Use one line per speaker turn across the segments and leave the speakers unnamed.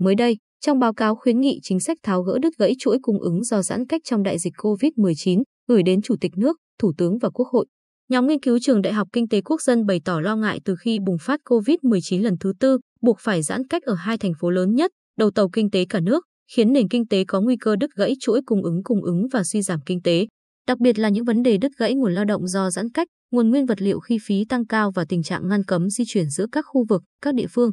Mới đây, trong báo cáo khuyến nghị chính sách tháo gỡ đứt gãy chuỗi cung ứng do giãn cách trong đại dịch COVID-19 gửi đến Chủ tịch nước, Thủ tướng và Quốc hội, nhóm nghiên cứu Trường Đại học Kinh tế Quốc dân bày tỏ lo ngại từ khi bùng phát COVID-19 lần thứ tư, buộc phải giãn cách ở hai thành phố lớn nhất, đầu tàu kinh tế cả nước, khiến nền kinh tế có nguy cơ đứt gãy chuỗi cung ứng cung ứng và suy giảm kinh tế. Đặc biệt là những vấn đề đứt gãy nguồn lao động do giãn cách, nguồn nguyên vật liệu khi phí tăng cao và tình trạng ngăn cấm di chuyển giữa các khu vực, các địa phương.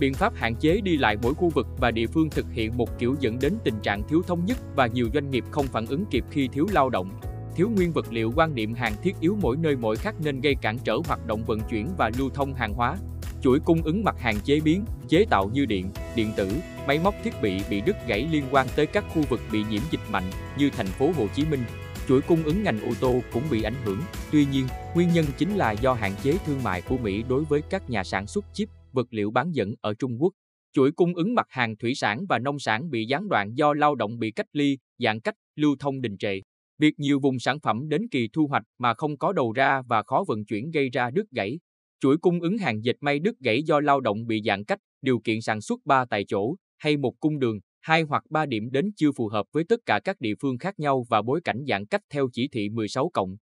Biện pháp hạn chế đi lại mỗi khu vực và địa phương thực hiện một kiểu dẫn đến tình trạng thiếu thống nhất và nhiều doanh nghiệp không phản ứng kịp khi thiếu lao động, thiếu nguyên vật liệu quan niệm hàng thiết yếu mỗi nơi mỗi khác nên gây cản trở hoạt động vận chuyển và lưu thông hàng hóa. Chuỗi cung ứng mặt hàng chế biến, chế tạo như điện, điện tử, máy móc thiết bị bị đứt gãy liên quan tới các khu vực bị nhiễm dịch mạnh như thành phố Hồ Chí Minh. Chuỗi cung ứng ngành ô tô cũng bị ảnh hưởng. Tuy nhiên, nguyên nhân chính là do hạn chế thương mại của Mỹ đối với các nhà sản xuất chip, vật liệu bán dẫn ở Trung Quốc. Chuỗi cung ứng mặt hàng thủy sản và nông sản bị gián đoạn do lao động bị cách ly, giãn cách, lưu thông đình trệ. Việc nhiều vùng sản phẩm đến kỳ thu hoạch mà không có đầu ra và khó vận chuyển gây ra đứt gãy. Chuỗi cung ứng hàng dệt may đứt gãy do lao động bị giãn cách, điều kiện sản xuất ba tại chỗ hay một cung đường, hai hoặc ba điểm đến chưa phù hợp với tất cả các địa phương khác nhau và bối cảnh giãn cách theo chỉ thị 16 cộng.